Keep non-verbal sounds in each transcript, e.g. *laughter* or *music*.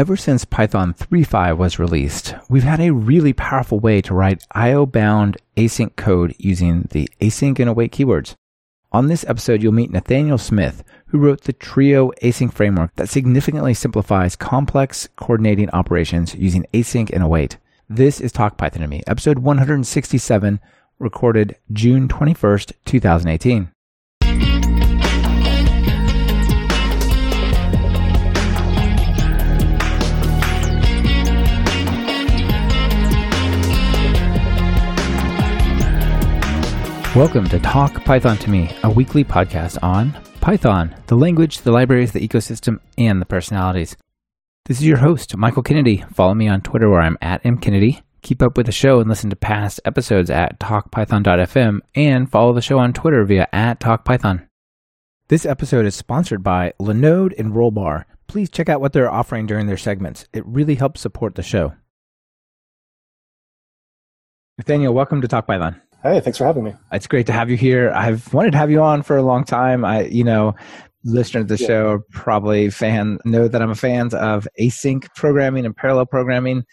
Ever since Python 3.5 was released, we've had a really powerful way to write IO bound async code using the async and await keywords. On this episode, you'll meet Nathaniel Smith, who wrote the Trio async framework that significantly simplifies complex coordinating operations using async and await. This is Talk Python to Me, episode 167, recorded June 21st, 2018. Welcome to Talk Python to Me, a weekly podcast on Python, the language, the libraries, the ecosystem, and the personalities. This is your host, Michael Kennedy. Follow me on Twitter where I'm at mkennedy. Keep up with the show and listen to past episodes at talkpython.fm and follow the show on Twitter via at talkpython. This episode is sponsored by Linode and Rollbar. Please check out what they're offering during their segments. It really helps support the show. Nathaniel, welcome to Talk Python. Hey, thanks for having me. It's great to have you here. I've wanted to have you on for a long time. I, you know, listeners to the yeah. show probably fan know that I'm a fan of async programming and parallel programming.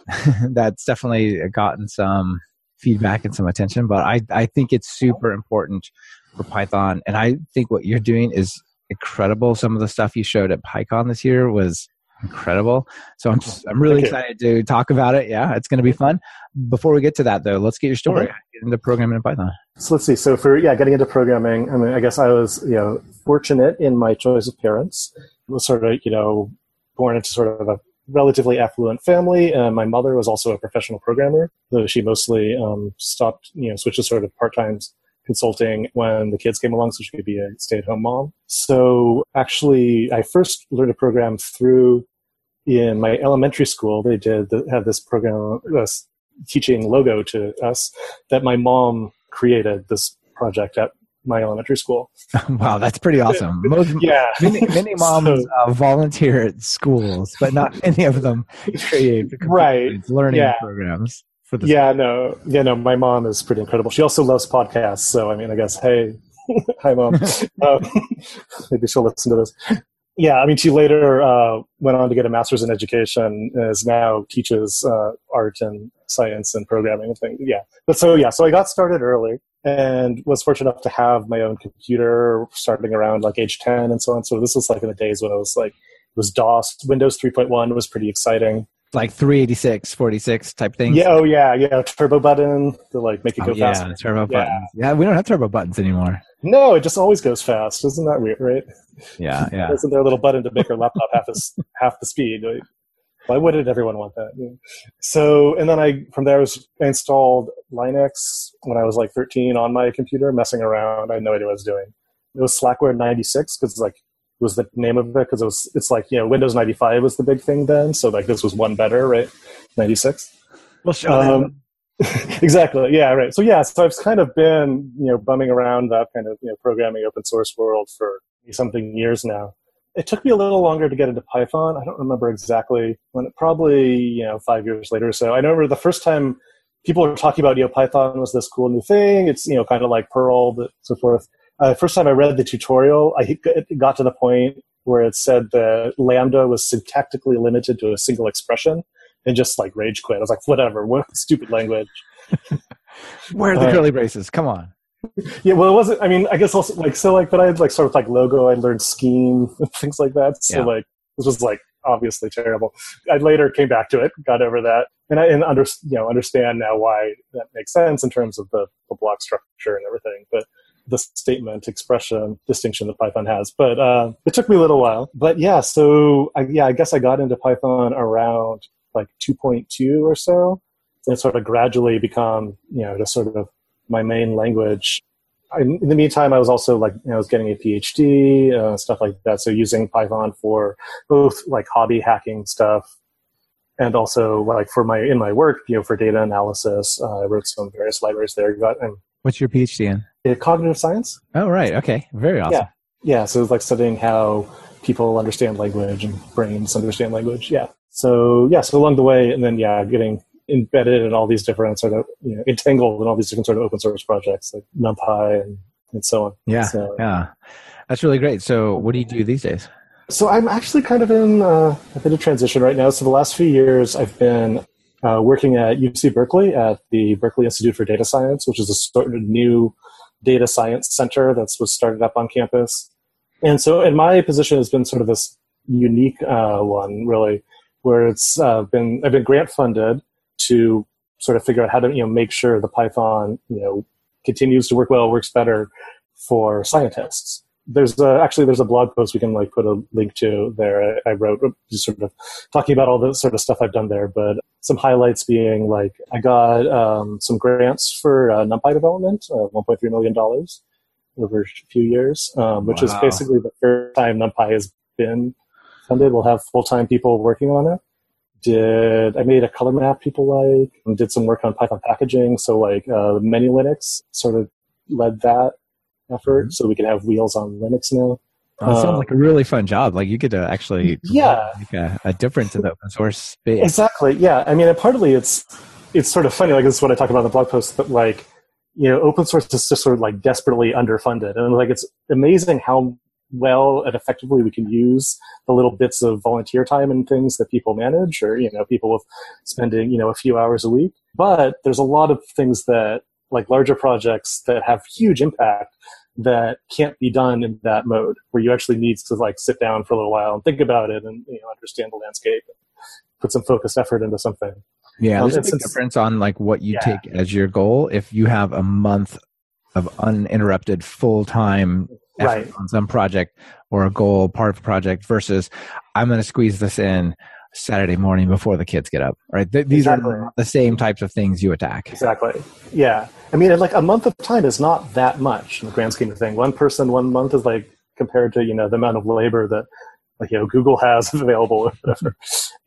*laughs* That's definitely gotten some feedback and some attention, but I, I think it's super important for Python. And I think what you're doing is incredible. Some of the stuff you showed at PyCon this year was incredible. So I'm just, I'm really excited to talk about it. Yeah, it's going to be fun. Before we get to that though, let's get your story. Mm-hmm. Get into programming in Python. So let's see. So for yeah, getting into programming, I mean, I guess I was you know fortunate in my choice of parents. I was sort of you know born into sort of a relatively affluent family. Uh, my mother was also a professional programmer, though she mostly um, stopped, you know, switched to sort of part time consulting when the kids came along so she could be a stay at home mom. So actually, I first learned to program through in my elementary school, they did have this program uh, teaching Logo to us that my mom created this project at my elementary school. *laughs* wow, that's pretty awesome. Most, *laughs* yeah, many, many *laughs* moms so, uh, volunteer at schools, but not any of them create right learning yeah. programs. For the yeah, no, yeah, no. My mom is pretty incredible. She also loves podcasts, so I mean, I guess, hey, hi, mom. um, maybe she'll listen to this yeah, I mean, she later uh, went on to get a master's in education, and is now teaches uh, art and science and programming and things. Yeah, but so yeah, so I got started early and was fortunate enough to have my own computer starting around like age ten and so on. So this was like in the days when it was like it was DOS. Windows three point one was pretty exciting. Like 386, 46 type things. Yeah. Oh yeah. Yeah. Turbo button to like make it go oh, yeah, faster. Turbo yeah. buttons. Yeah. We don't have turbo buttons anymore. No, it just always goes fast. Isn't that weird, right? Yeah, *laughs* yeah. Isn't there a little button to make your laptop half the half the speed? Why wouldn't everyone want that? Yeah. So, and then I from there I was I installed Linux when I was like 13 on my computer, messing around. I had no idea what I was doing. It was Slackware 96 because like it was the name of it because it was it's like you know Windows 95 was the big thing then. So like this was one better, right? 96. Well, sure. Um, *laughs* exactly. Yeah. Right. So yeah. So I've kind of been, you know, bumming around that kind of, you know, programming open source world for something years now. It took me a little longer to get into Python. I don't remember exactly when. It, probably, you know, five years later or so. I remember the first time people were talking about, you know, Python was this cool new thing. It's, you know, kind of like Perl, but so forth. Uh, first time I read the tutorial, I got to the point where it said that Lambda was syntactically limited to a single expression and just like rage quit. I was like, whatever, *laughs* what stupid language. *laughs* Where are the uh, curly braces? Come on. Yeah, well, it wasn't. I mean, I guess also like so, like, but I had like sort of like logo. I learned scheme and *laughs* things like that. So yeah. like, this was like obviously terrible. I later came back to it, got over that, and I and under you know understand now why that makes sense in terms of the, the block structure and everything. But the statement expression distinction that Python has. But uh, it took me a little while. But yeah, so I, yeah, I guess I got into Python around like 2.2 or so. And sort of gradually become, you know, just sort of my main language. I, in the meantime, I was also like, you know, I was getting a PhD, uh, stuff like that. So using Python for both like hobby hacking stuff and also like for my, in my work, you know, for data analysis, uh, I wrote some various libraries there. Got, and What's your PhD in? in cognitive science. Oh, right. Okay. Very awesome. Yeah. Yeah. So it's like studying how people understand language and brains understand language. Yeah. So yeah, so along the way, and then yeah, getting embedded in all these different sort of you know entangled in all these different sort of open source projects like NumPy and and so on. Yeah, so, yeah, that's really great. So what do you do these days? So I'm actually kind of in uh, a bit of transition right now. So the last few years, I've been uh, working at UC Berkeley at the Berkeley Institute for Data Science, which is a sort of new data science center that was started up on campus. And so, in my position has been sort of this unique uh, one, really, where it's uh, been I've been grant funded to sort of figure out how to you know make sure the Python you know continues to work well, works better for scientists there's a, actually there's a blog post we can like put a link to there. I, I, wrote just sort of talking about all the sort of stuff I've done there, but some highlights being like I got um, some grants for uh, NumPy development, uh, 1.3 million dollars over a few years, um, which wow. is basically the first time NumPy has been funded. We'll have full time people working on it. Did I made a color map people like? And did some work on Python packaging. So like uh, manylinux sort of led that effort, mm-hmm. so we can have wheels on Linux now. Oh, sounds like a really fun job. Like you get to actually yeah make a, a difference in the open source space. Exactly. Yeah. I mean, and partly it's it's sort of funny. Like this is what I talk about in the blog post. But like you know, open source is just sort of like desperately underfunded, and like it's amazing how well and effectively we can use the little bits of volunteer time and things that people manage, or you know, people with spending you know a few hours a week. But there's a lot of things that like larger projects that have huge impact that can't be done in that mode where you actually need to like sit down for a little while and think about it and you know understand the landscape and put some focused effort into something yeah um, there's a big difference on like what you yeah. take as your goal if you have a month of uninterrupted full-time right. on some project or a goal part of a project versus i'm going to squeeze this in Saturday morning before the kids get up, right? Th- these exactly. are the same types of things you attack. Exactly. Yeah. I mean, like a month of time is not that much in the grand scheme of thing. One person, one month is like compared to, you know, the amount of labor that, like, you know, Google has *laughs* available or whatever.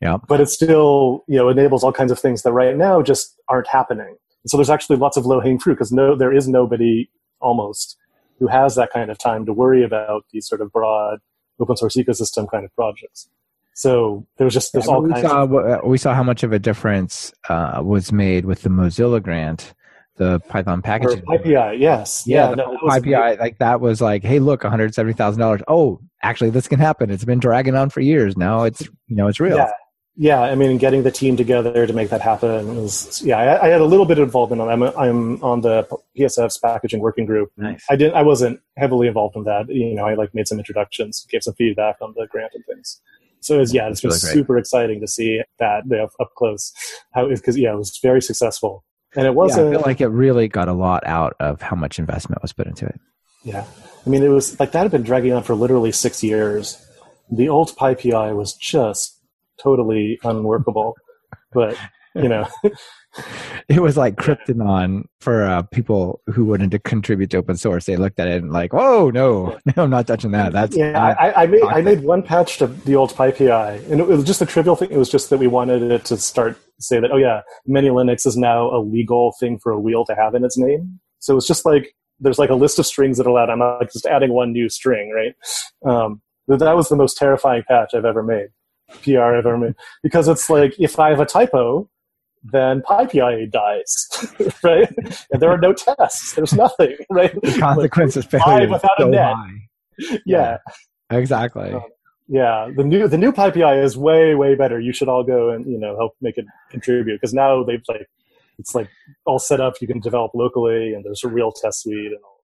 Yeah. But it still, you know, enables all kinds of things that right now just aren't happening. So there's actually lots of low hanging fruit because no, there is nobody almost who has that kind of time to worry about these sort of broad open source ecosystem kind of projects. So there was just there's yeah, all we kinds. Saw, of- uh, we saw how much of a difference uh, was made with the Mozilla grant, the Python packaging. Or PyPI, yes, yeah, yeah no, PyPI. Like that was like, hey, look, one hundred seventy thousand dollars. Oh, actually, this can happen. It's been dragging on for years. Now it's you know it's real. Yeah. Yeah, I mean, getting the team together to make that happen was yeah. I, I had a little bit of involvement on. I'm I'm on the PSF's packaging working group. Nice. I didn't. I wasn't heavily involved in that. You know, I like made some introductions, gave some feedback on the grant and things. So it was, yeah, it's really super exciting to see that you know, up close. How because yeah, it was very successful, and it wasn't. Yeah, I feel like it really got a lot out of how much investment was put into it. Yeah, I mean, it was like that had been dragging on for literally six years. The old PyPI was just totally unworkable, but you know, *laughs* it was like kryptonite for uh, people who wanted to contribute to open source. They looked at it and like, oh no, *laughs* no, I'm not touching that." That's yeah. I, I, made I made one patch to the old PyPI, and it was just a trivial thing. It was just that we wanted it to start say that, oh yeah, manylinux is now a legal thing for a wheel to have in its name. So it's just like there's like a list of strings that are allowed. I'm not like just adding one new string, right? Um, that was the most terrifying patch I've ever made. PR I've ever made because it's like if I have a typo, then PyPI dies, *laughs* right? and there are no tests. There's nothing, *laughs* right? The consequences like, failure without so a net. *laughs* Yeah. yeah. Exactly. Um, yeah, the new the new PyPI is way way better. You should all go and you know help make it contribute because now they've like it's like all set up. You can develop locally, and there's a real test suite and all.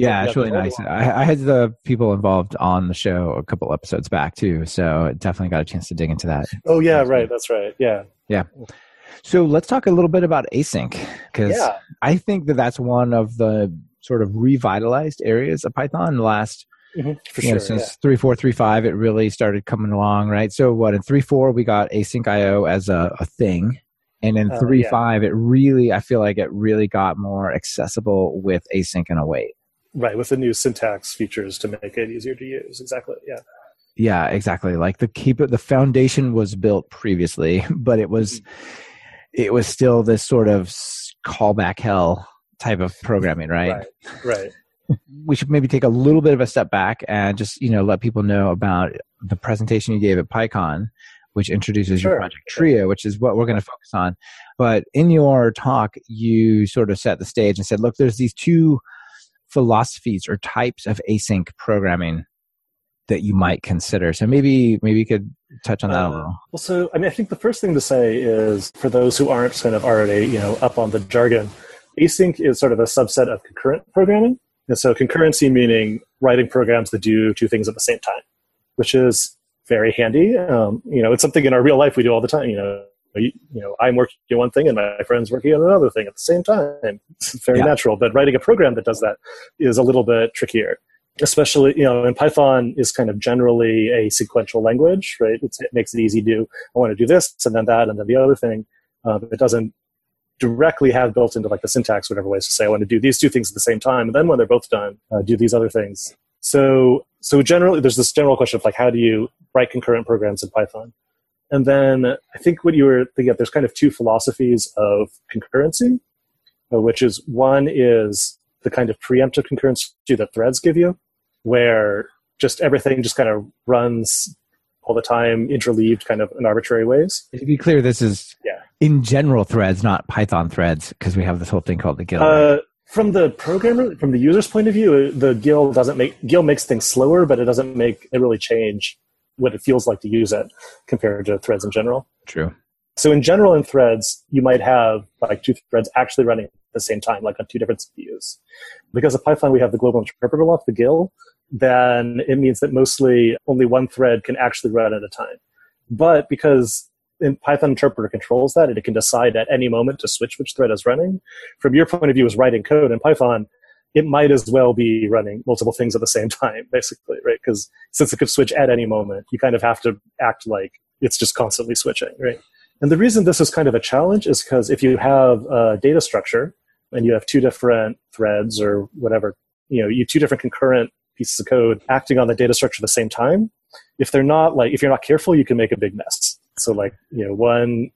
Yeah, it's really nice. I, I, had the people involved on the show a couple episodes back too, so definitely got a chance to dig into that. Oh yeah, right. That's right. Yeah. Yeah. So let's talk a little bit about async because yeah. I think that that's one of the sort of revitalized areas of Python in the last. Mm-hmm, you sure, know, since yeah. three four three five, it really started coming along, right? So what in three four we got async IO as a, a thing, and in uh, three yeah. five it really I feel like it really got more accessible with async and await. Right, with the new syntax features to make it easier to use. Exactly. Yeah. Yeah, exactly. Like the keep it the foundation was built previously, *laughs* but it was mm-hmm it was still this sort of callback hell type of programming, right? Right. right. *laughs* we should maybe take a little bit of a step back and just you know let people know about the presentation you gave at PyCon, which introduces sure. your project Trio, which is what we're going to focus on. But in your talk, you sort of set the stage and said, "Look, there's these two philosophies or types of async programming that you might consider. So maybe maybe you could touch on that uh, a little. Well, so I mean, I think the first thing to say is for those who aren't kind of already you know up on the jargon, async is sort of a subset of concurrent programming. And so concurrency meaning writing programs that do two things at the same time, which is very handy. Um, you know, it's something in our real life we do all the time. You know, you, you, know, I'm working on one thing and my friend's working on another thing at the same time. *laughs* It's very yeah. natural. But writing a program that does that is a little bit trickier. Especially, you know, and Python is kind of generally a sequential language, right? It's, it makes it easy to, I want to do this and then that and then the other thing. Uh, it doesn't directly have built into like the syntax, whatever ways to say, I want to do these two things at the same time. And then when they're both done, uh, do these other things. So, so generally, there's this general question of like, how do you write concurrent programs in Python? And then I think what you were thinking of, there's kind of two philosophies of concurrency, uh, which is one is the kind of preemptive concurrency that threads give you, where just everything just kind of runs all the time, interleaved kind of in arbitrary ways. To be clear, this is yeah. in general threads, not Python threads, because we have this whole thing called the GIL. Uh, from the programmer, from the user's point of view, the GIL doesn't make GIL makes things slower, but it doesn't make it really change what it feels like to use it compared to threads in general. True. So in general, in threads, you might have like two threads actually running at the same time, like on two different CPUs. Because of Python, we have the global interpreter lock, the GIL. Then it means that mostly only one thread can actually run at a time. But because in Python interpreter controls that and it can decide at any moment to switch which thread is running, from your point of view as writing code in Python, it might as well be running multiple things at the same *laughs* time, basically, right? Because since it could switch at any moment, you kind of have to act like it's just constantly switching, right? And the reason this is kind of a challenge is because if you have a data structure and you have two different threads or whatever, you know, you two different concurrent pieces of code acting on the data structure at the same time, if they're not like, if you're not careful, you can make a big mess. So like, you know, one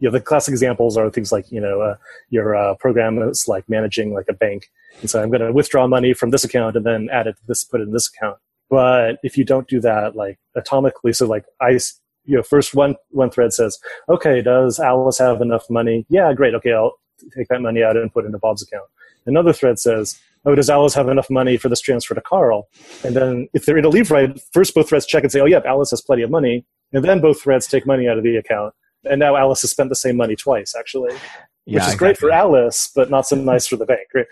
you know, the classic examples are things like, you know, uh, your uh, program is like managing like a bank. And so I'm going to withdraw money from this account and then add it to this, put it in this account. But if you don't do that like atomically, so like I, you know, first one, one thread says, okay, does Alice have enough money? Yeah, great. Okay. I'll take that money out and put it into Bob's account. Another thread says, oh, does Alice have enough money for this transfer to Carl? And then if they're in a leave right, first both threads check and say, oh, yeah, Alice has plenty of money. And then both threads take money out of the account and now Alice has spent the same money twice, actually, yeah, which is exactly. great for Alice, but not so nice for the bank. Right?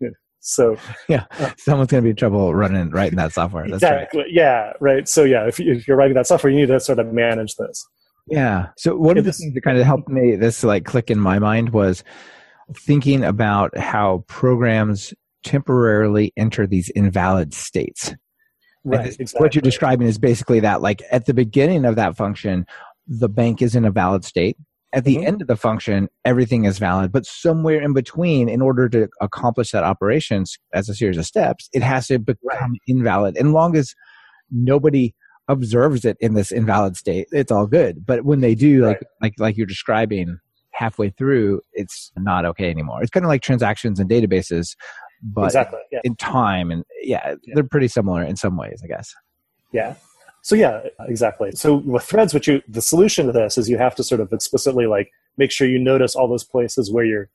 *laughs* so yeah, uh, someone's going to be in trouble running writing that software. That's exactly. Right. Yeah. Right. So yeah, if, if you're writing that software, you need to sort of manage this. Yeah. So one of the things that kind of helped me this like click in my mind was thinking about how programs temporarily enter these invalid states. Right, exactly. What you're describing is basically that, like at the beginning of that function, the bank is in a valid state. At the mm-hmm. end of the function, everything is valid, but somewhere in between, in order to accomplish that operations as a series of steps, it has to become right. invalid. And long as nobody observes it in this invalid state, it's all good. But when they do, like right. like like you're describing, halfway through, it's not okay anymore. It's kind of like transactions and databases, but exactly, yeah. in time and yeah, yeah, they're pretty similar in some ways, I guess. Yeah. So yeah, exactly. So with threads, what you the solution to this is you have to sort of explicitly like make sure you notice all those places where you're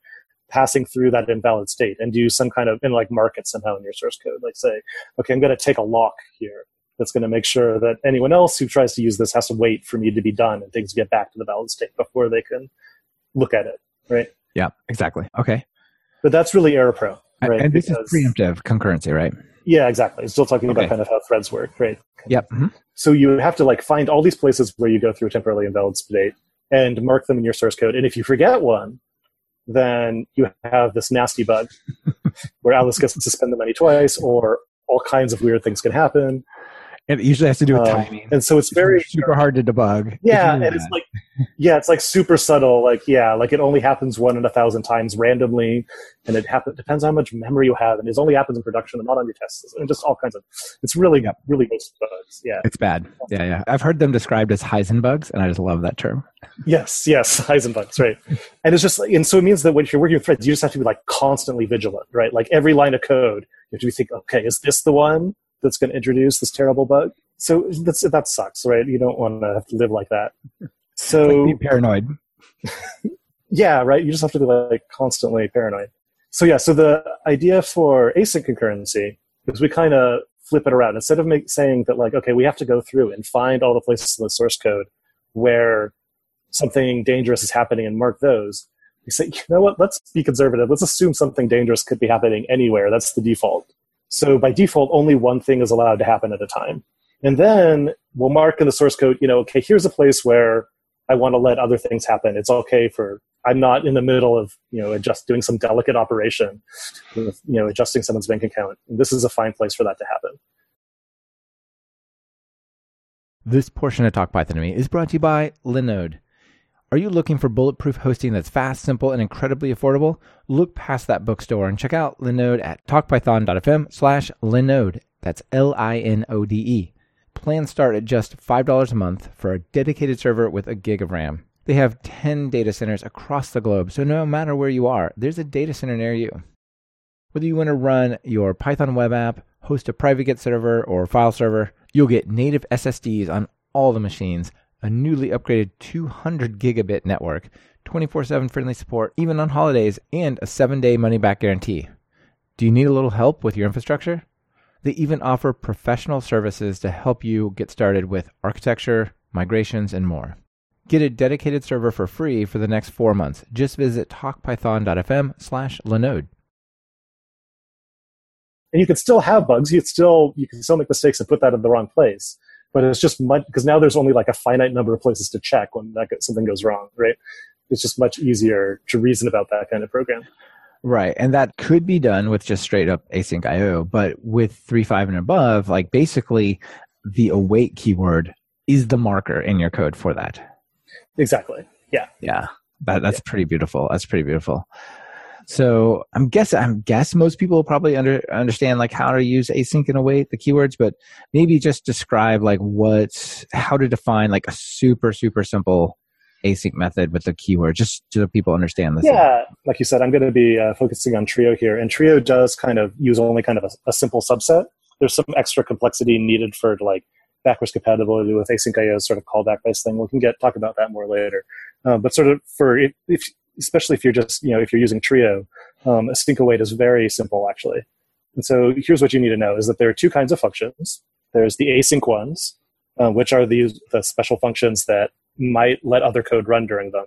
passing through that invalid state and do some kind of and like mark it somehow in your source code. Like say, okay, I'm going to take a lock here that's going to make sure that anyone else who tries to use this has to wait for me to be done and things get back to the valid state before they can look at it. Right. Yeah. Exactly. Okay. But that's really error prone. Right? And this because, is preemptive concurrency, right? Yeah, exactly. Still talking okay. about kind of how threads work, right? Yep. Mm-hmm. So you have to like find all these places where you go through a temporarily invalid state and mark them in your source code. And if you forget one, then you have this nasty bug *laughs* where Alice gets to spend the money twice, or all kinds of weird things can happen. And it usually has to do with um, timing. And so it's very it's super hard to debug. Yeah, *laughs* and it's like yeah, it's like super subtle. Like yeah, like it only happens one in a thousand times randomly, and it happens depends on how much memory you have, and it only happens in production and not on your tests, and just all kinds of. It's really yep. really most bugs. Yeah, it's bad. Yeah, yeah. I've heard them described as Heisenbugs, and I just love that term. Yes, yes, *laughs* Heisenbugs, right? and it's just and so it means that when you're working with threads, you just have to be like constantly vigilant, right? Like every line of code, you have to be think, okay, is this the one? that's going to introduce this terrible bug. So that's, that sucks, right? You don't want to have to live like that. So like be paranoid. *laughs* yeah, right. You just have to be like constantly paranoid. So yeah, so the idea for async concurrency is we kind of flip it around. Instead of make, saying that like, okay, we have to go through and find all the places in the source code where something dangerous is happening and mark those. We say, you know what? Let's be conservative. Let's assume something dangerous could be happening anywhere. That's the default. So by default, only one thing is allowed to happen at a time. And then we'll mark in the source code, you know, okay, here's a place where I want to let other things happen. It's okay for I'm not in the middle of you know just doing some delicate operation with you know adjusting someone's bank account. This is a fine place for that to happen. This portion of Talk Python to me is brought to you by Linode. Are you looking for bulletproof hosting that's fast, simple, and incredibly affordable? Look past that bookstore and check out Linode at talkpython.fm slash Linode. That's L-I-N-O-D-E. Plans start at just $5 a month for a dedicated server with a gig of RAM. They have 10 data centers across the globe, so no matter where you are, there's a data center near you. Whether you want to run your Python web app, host a private Git server or file server, You'll get native SSDs on all the machines, a newly upgraded 200 gigabit network, 24 7 friendly support, even on holidays, and a 7 day money back guarantee. Do you need a little help with your infrastructure? They even offer professional services to help you get started with architecture, migrations, and more. Get a dedicated server for free for the next four months. Just visit talkpython.fm slash Linode and you can still have bugs. You still you can still make mistakes and put that in the wrong place. But it's just much because now there's only like a finite number of places to check when that something goes wrong, right? It's just much easier to reason about that kind of program. Right. And that could be done with just straight up async IO. But with 3.5 and above, like basically the await keyword is the marker in your code for that. Exactly. Yeah. Yeah. That, that's yeah. pretty beautiful. That's pretty beautiful. So I'm guessing I'm guess most people probably under, understand like how to use async and await the keywords, but maybe just describe like what how to define like a super super simple async method with the keyword, just so people understand this. Yeah, like you said, I'm going to be uh, focusing on Trio here, and Trio does kind of use only kind of a, a simple subset. There's some extra complexity needed for like backwards compatibility with async IO sort of callback based thing. We can get talk about that more later. Uh, but sort of for if, if especially if you're just you know if you're using Trio, um, async await is very simple actually. And so here's what you need to know is that there are two kinds of functions. There's the async ones, uh, which are these the special functions that might let other code run during them.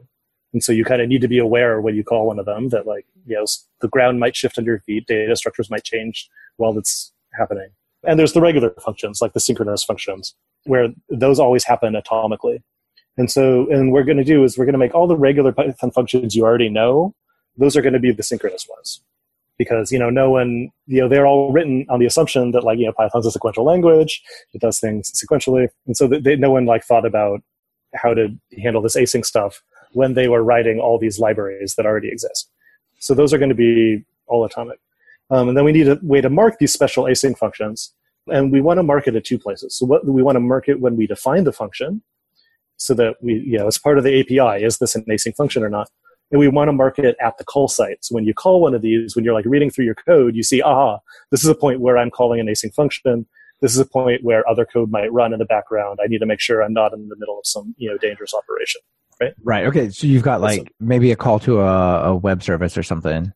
And so you kind of need to be aware when you call one of them that like you know the ground might shift under your feet, data structures might change while it's happening. And there's the regular functions like the synchronous functions where those always happen atomically. And so, and we're going to do is we're going to make all the regular Python functions you already know. Those are going to be the synchronous ones because you know no one you know they're all written on the assumption that like you know Python's a sequential language, it does things sequentially, and so they, no one like thought about how to handle this async stuff when they were writing all these libraries that already exist. So those are going to be all atomic. Um, and then we need a way to mark these special async functions. And we want to mark it at two places. So what we want to mark it when we define the function, so that we, you know, as part of the API, is this an async function or not? And we want to mark it at the call site. So when you call one of these, when you're like reading through your code, you see, aha, this is a point where I'm calling an async function. This is a point where other code might run in the background. I need to make sure I'm not in the middle of some, you know, dangerous operation. Right. Right. Okay. So you've got like maybe a call to a, a web service or something.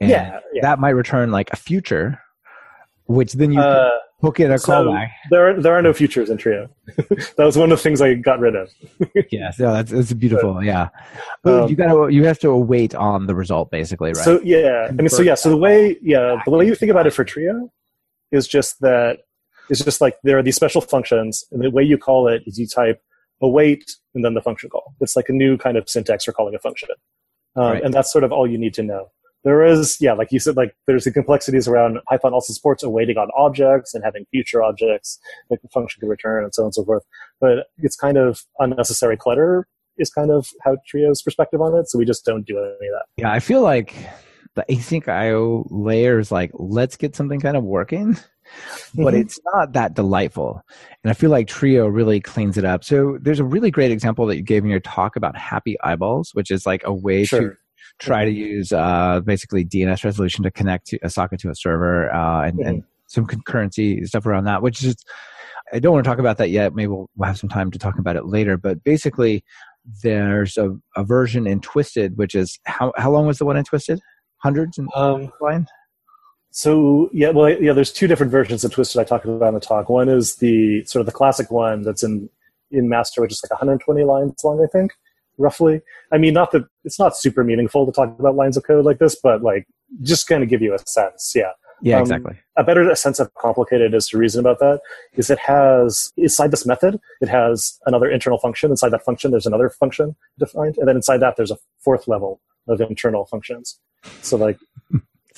yeah, yeah. That might return like a future, which then you uh, hook in a so callback. There are, there are no futures in Trio. *laughs* that was one of the things I got rid of. *laughs* yes, yeah, that's, that's beautiful. But, yeah, but um, you got to you have to wait on the result basically, right? So yeah, I mean, so yeah, so the way yeah the way you think about it for Trio is just that it's just like there are these special functions, and the way you call it is you type await and then the function call. It's like a new kind of syntax for calling a function, um, right. and that's sort of all you need to know there is, yeah, like you said, like there's the complexities around Python also supports awaiting on objects and having future objects that the function can return and so on and so forth. But it's kind of unnecessary clutter is kind of how Trio's perspective on it. So we just don't do any of that. Yeah, I feel like the async IO layer is like, let's get something kind of working, but mm-hmm. it's not that delightful. And I feel like Trio really cleans it up. So there's a really great example that you gave in your talk about happy eyeballs, which is like a way sure. to try to use uh, basically DNS resolution to connect to a socket to a server uh, and, mm-hmm. and, some concurrency stuff around that, which is I don't want to talk about that yet. Maybe we'll, we'll have some time to talk about it later. But basically, there's a, a version in Twisted, which is how how long was the one in Twisted? Hundreds and um, line. So yeah, well, yeah. There's two different versions of Twisted I talked about in the talk. One is the sort of the classic one that's in in master, which is like 120 lines long, I think, roughly. I mean, not that it's not super meaningful to talk about lines of code like this, but like just kind of give you a sense. Yeah. Yeah, um, exactly. A better sense of complicated is to reason about that is it has inside this method, it has another internal function. Inside that function, there's another function defined, and then inside that, there's a fourth level of internal functions. So like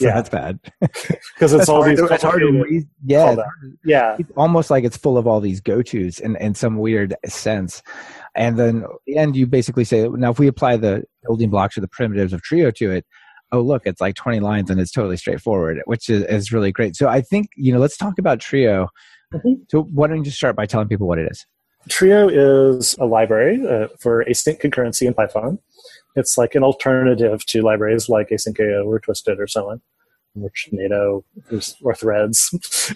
so yeah, that's bad *laughs* because it's all these. It's hard to read. Yeah, yeah. It's almost like it's full of all these go tos in in some weird sense. And then at the end, you basically say, now if we apply the building blocks or the primitives of Trio to it, oh look, it's like 20 lines and it's totally straightforward, which is, is really great. So I think you know, let's talk about Trio. Mm-hmm. So why don't you just start by telling people what it is? Trio is a library uh, for async concurrency in Python. It's like an alternative to libraries like asyncio or Twisted or so on, or NATO or Threads,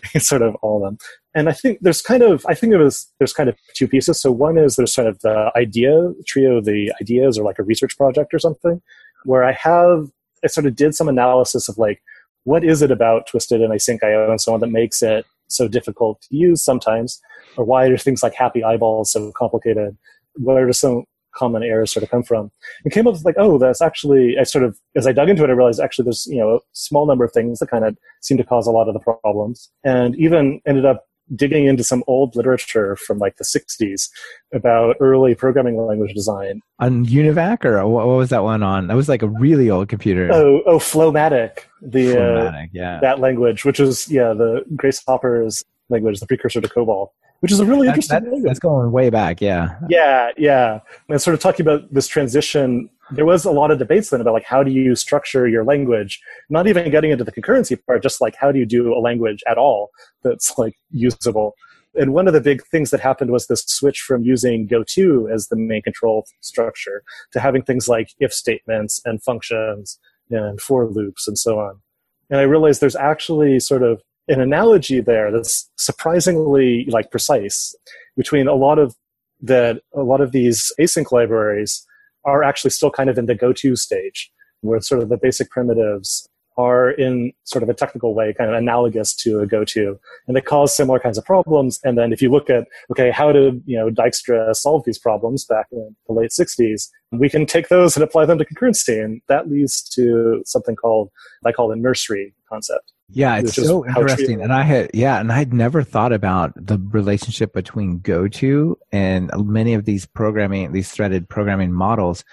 *laughs* sort of all of them. And I think there's kind of, I think it was, there's kind of two pieces. So one is there's sort of the idea, Trio, the ideas or like a research project or something, where I have, I sort of did some analysis of like, what is it about Twisted and asyncio and so on that makes it so difficult to use sometimes? Or why are things like happy eyeballs so complicated? What are some common errors sort of come from. And came up with like, oh, that's actually, I sort of, as I dug into it, I realized actually there's, you know, a small number of things that kind of seem to cause a lot of the problems. And even ended up digging into some old literature from like the 60s about early programming language design. On Univac or what was that one on? That was like a really old computer. Oh, oh, FLOW-MATIC. The, FLOW-MATIC, uh, yeah. That language, which was, yeah, the Grace Hopper's language, the precursor to COBOL which is a really that, interesting. That, that's going way back, yeah. Yeah, yeah. And sort of talking about this transition, there was a lot of debates then about like how do you structure your language? Not even getting into the concurrency part, just like how do you do a language at all that's like usable? And one of the big things that happened was this switch from using GoTo as the main control structure to having things like if statements and functions and for loops and so on. And I realized there's actually sort of an analogy there that's surprisingly like precise between a lot of that a lot of these async libraries are actually still kind of in the go-to stage where sort of the basic primitives are in sort of a technical way kind of analogous to a go-to and they cause similar kinds of problems. And then if you look at okay how did you know dijkstra solve these problems back in the late 60s we can take those and apply them to concurrency and that leads to something called i call the nursery concept yeah, it's so interesting. And I had, yeah, and I had never thought about the relationship between GoTo and many of these programming, these threaded programming models.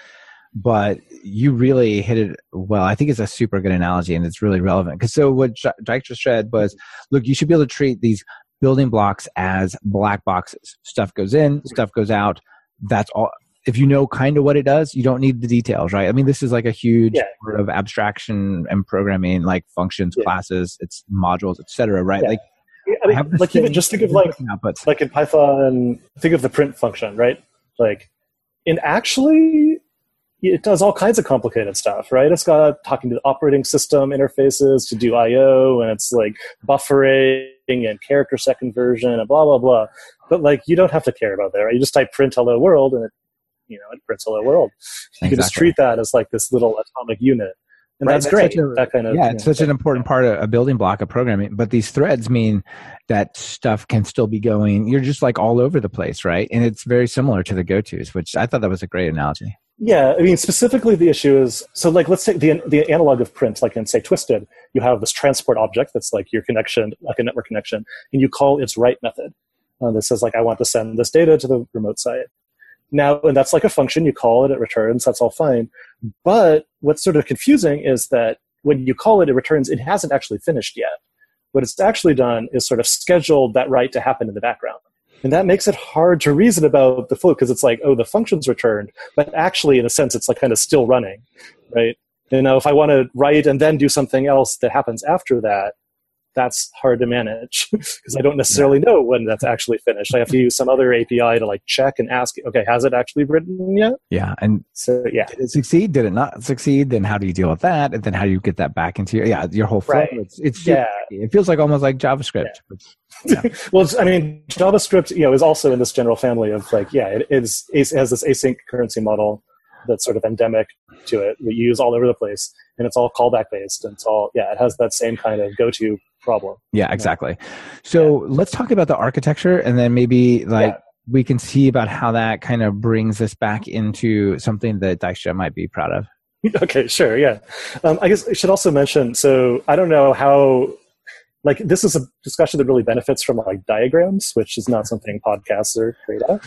But you really hit it well. I think it's a super good analogy and it's really relevant. Because so what Dijkstra said was, look, you should be able to treat these building blocks as black boxes. Stuff goes in, stuff goes out. That's all if you know kind of what it does, you don't need the details, right? I mean, this is like a huge yeah. sort of abstraction and programming, like functions, yeah. classes, it's modules, etc. Right? Yeah. Like, I mean, like even just think of like outputs. like in Python, think of the print function, right? Like, in actually, it does all kinds of complicated stuff, right? It's got talking to the operating system interfaces to do I/O, and it's like buffering and character set conversion and blah blah blah. But like, you don't have to care about that, right? You just type print hello world, and it you know, in Prince Hello World. You exactly. can just treat that as like this little atomic unit. And right, that's, that's great. A, that kind of yeah, it's know, such an important part of a building block of programming. But these threads mean that stuff can still be going. You're just like all over the place, right? And it's very similar to the go-tos, which I thought that was a great analogy. Yeah, I mean, specifically the issue is so like let's take the the analog of print, like in say Twisted, you have this transport object that's like your connection, like a network connection, and you call its write method uh, that says like I want to send this data to the remote site. Now, and that's like a function, you call it, it returns, that's all fine. But what's sort of confusing is that when you call it, it returns, it hasn't actually finished yet. What it's actually done is sort of scheduled that write to happen in the background. And that makes it hard to reason about the flow because it's like, oh, the function's returned, but actually, in a sense, it's like kind of still running, right? You know, if I want to write and then do something else that happens after that, that's hard to manage *laughs* because I don't necessarily know when that's actually finished. I have to use some other API to like check and ask, okay, has it actually written yet? Yeah. And so, yeah. Did it succeed? Did it not succeed? Then how do you deal with that? And then how do you get that back into your, yeah, your whole flow? Right. It's, it's, yeah. it feels like almost like JavaScript. Yeah. *laughs* yeah. well, I mean, JavaScript, you know, is also in this general family of like, yeah, it is, it has this async concurrency model that's sort of endemic to it that you use all over the place and it's all callback based and it's all yeah it has that same kind of go-to problem. Yeah exactly. So yeah. let's talk about the architecture and then maybe like yeah. we can see about how that kind of brings us back into something that Dijkstra might be proud of. *laughs* Okay sure yeah. Um, i guess i should also mention so i don't know how like this is a discussion that really benefits from like diagrams which is not something podcasts are great at.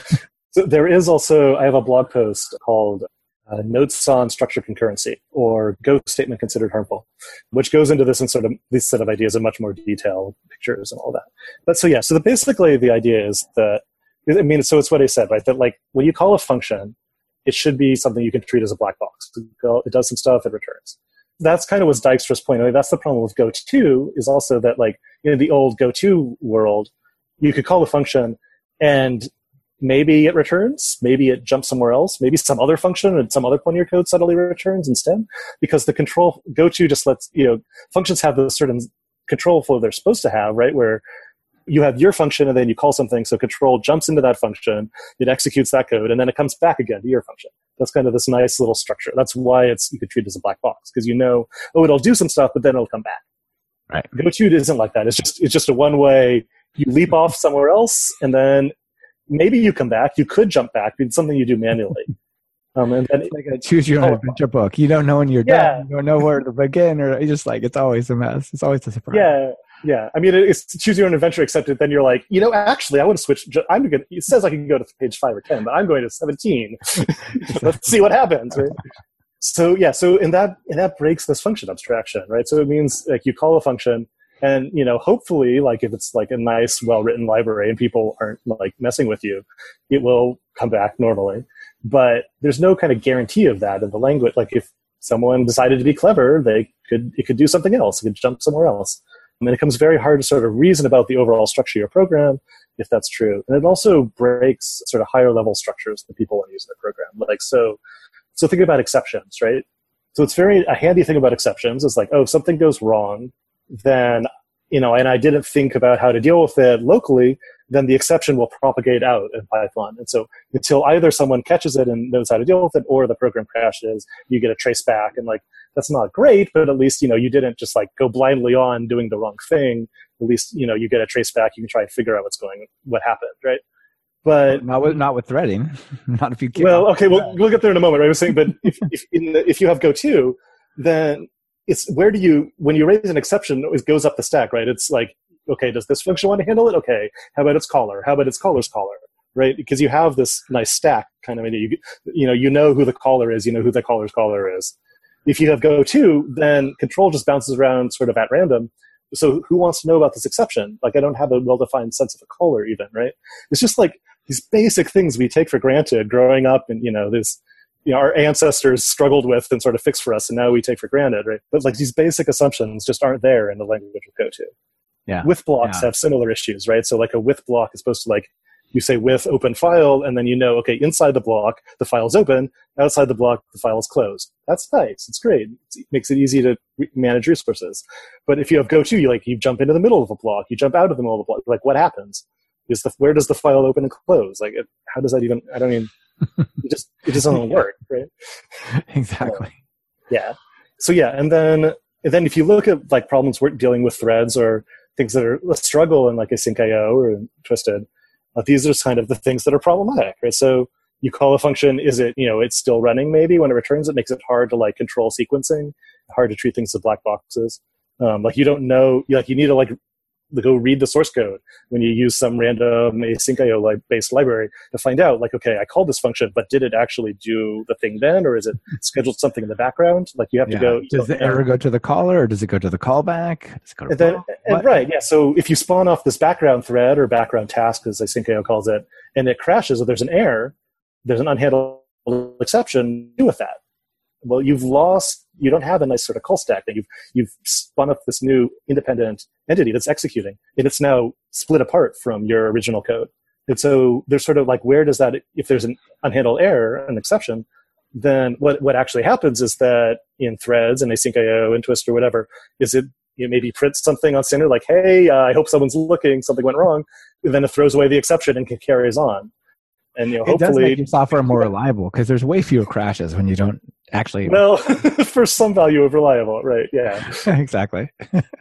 So there is also i have a blog post called uh, notes on structured concurrency or go statement considered harmful, which goes into this and sort of these set of ideas in much more detail, pictures and all that. But so yeah, so the, basically the idea is that I mean, so it's what I said, right? That like when you call a function, it should be something you can treat as a black box. It does some stuff, it returns. That's kind of was Dijkstra's point. I mean, that's the problem with GoTo is also that like in the old GoTo world, you could call a function and maybe it returns, maybe it jumps somewhere else, maybe some other function at some other point in your code suddenly returns instead, because the control go-to just lets you know functions have the certain control flow they're supposed to have, right? Where you have your function and then you call something, so control jumps into that function, it executes that code, and then it comes back again to your function. That's kind of this nice little structure. That's why it's you could treat it as a black box because you know, oh, it'll do some stuff, but then it'll come back. Right. Go-to isn't like that. It's just it's just a one way. You leap off somewhere else, and then maybe you come back. You could jump back. It's something you do manually. *laughs* Um, and then it's like a choose your own oh, adventure book. You don't know when you're yeah. done. You don't know where to begin, or it's just like it's always a mess. It's always a surprise. Yeah, yeah. I mean, it's choose your own adventure. Except that then you're like, you know, actually, I want to switch. I'm going. It says I can go to page five or ten, but I'm going to seventeen. *laughs* *laughs* Let's see what happens. Right? So yeah, so and that and that breaks this function abstraction, right? So it means like you call a function and you know hopefully like if it's like a nice well written library and people aren't like messing with you it will come back normally. But there's no kind of guarantee of that in the language. Like if someone decided to be clever they could it could do something else. It could jump somewhere else. And it becomes very hard to sort of reason about the overall structure of your program if that's true. And it also breaks sort of higher level structures that people want to use in their program. Like so so think about exceptions right? So it's very a handy thing about exceptions is like oh if something goes wrong then you know, and I didn't think about how to deal with it locally, then the exception will propagate out in Python. And so until either someone catches it and knows how to deal with it, or the program crashes, you get a trace back. And like that's not great, but at least you know you didn't just like go blindly on doing the wrong thing. At least you know you get a trace back. You can try and figure out what's going, what happened, right? But not with not with threading, *laughs* not if you. Well, okay, we'll, we'll get there in a moment. Right? I was saying, but if if, the, if you have GoTo, then it's where do you when you raise an exception it goes up the stack right? It's like okay does this function want to handle it? Okay. How about its caller? How about its caller's caller? Right? Because you have this nice stack kind of idea you, you know you know who the caller is you know who the caller's caller is. If you have go to then control just bounces around sort of at random. So who wants to know about this exception? Like i don't have a well-defined sense of a caller even right? It's just like these basic things we take for granted growing up and you know this you know, our ancestors struggled with and sort of fixed for us, and now we take for granted, right? But like these basic assumptions just aren't there in the language of Go to. Yeah. With blocks yeah. have similar issues, right? So like a with block is supposed to like you say with open file, and then you know, okay, inside the block the file is open, outside the block the file is closed. That's nice. It's great. It makes it easy to manage resources. But if you have GoTo, you like you jump into the middle of a block, you jump out of the middle of the block. Like what happens? Is the where does the file open and close? Like it, how does that even? I don't even it just it just doesn't *laughs* work, right? *laughs* Exactly. yeah. So yeah, and then and then if you look at like problems we're dealing with threads or things that are a struggle in like asyncio or Twisted, uh, these are kind of the things that are problematic, right? So you call a function, is it you know it's still running maybe when it returns? It makes it hard to like control sequencing, hard to treat things as black boxes. Um, like you don't know, like you need to like go read the source code when you use some random async asyncio based library to find out like okay i called this function but did it actually do the thing then or is it scheduled something in the background? Like you have yeah. to go does the error go to the caller or does it go to the callback? To and then, and right yeah so if you spawn off this background thread or background task as asyncio calls it and it crashes or there's an error there's an unhandled exception do with that well you've lost you don't have a nice sort of call stack that you've you've spun up this new independent entity that's executing and it's now split apart from your original code. And so there's sort of like where does that if there's an unhandled error an exception then what what actually happens is that in threads and async IO and twist or whatever is it you maybe prints something on standard like hey uh, i hope someone's looking something went wrong and then it throws away the exception and carries on And you know, it hopefully, does make your software more reliable because there's way fewer crashes when you don't actually. *laughs* Well, *laughs* for some value of reliable, right? Yeah, *laughs* exactly.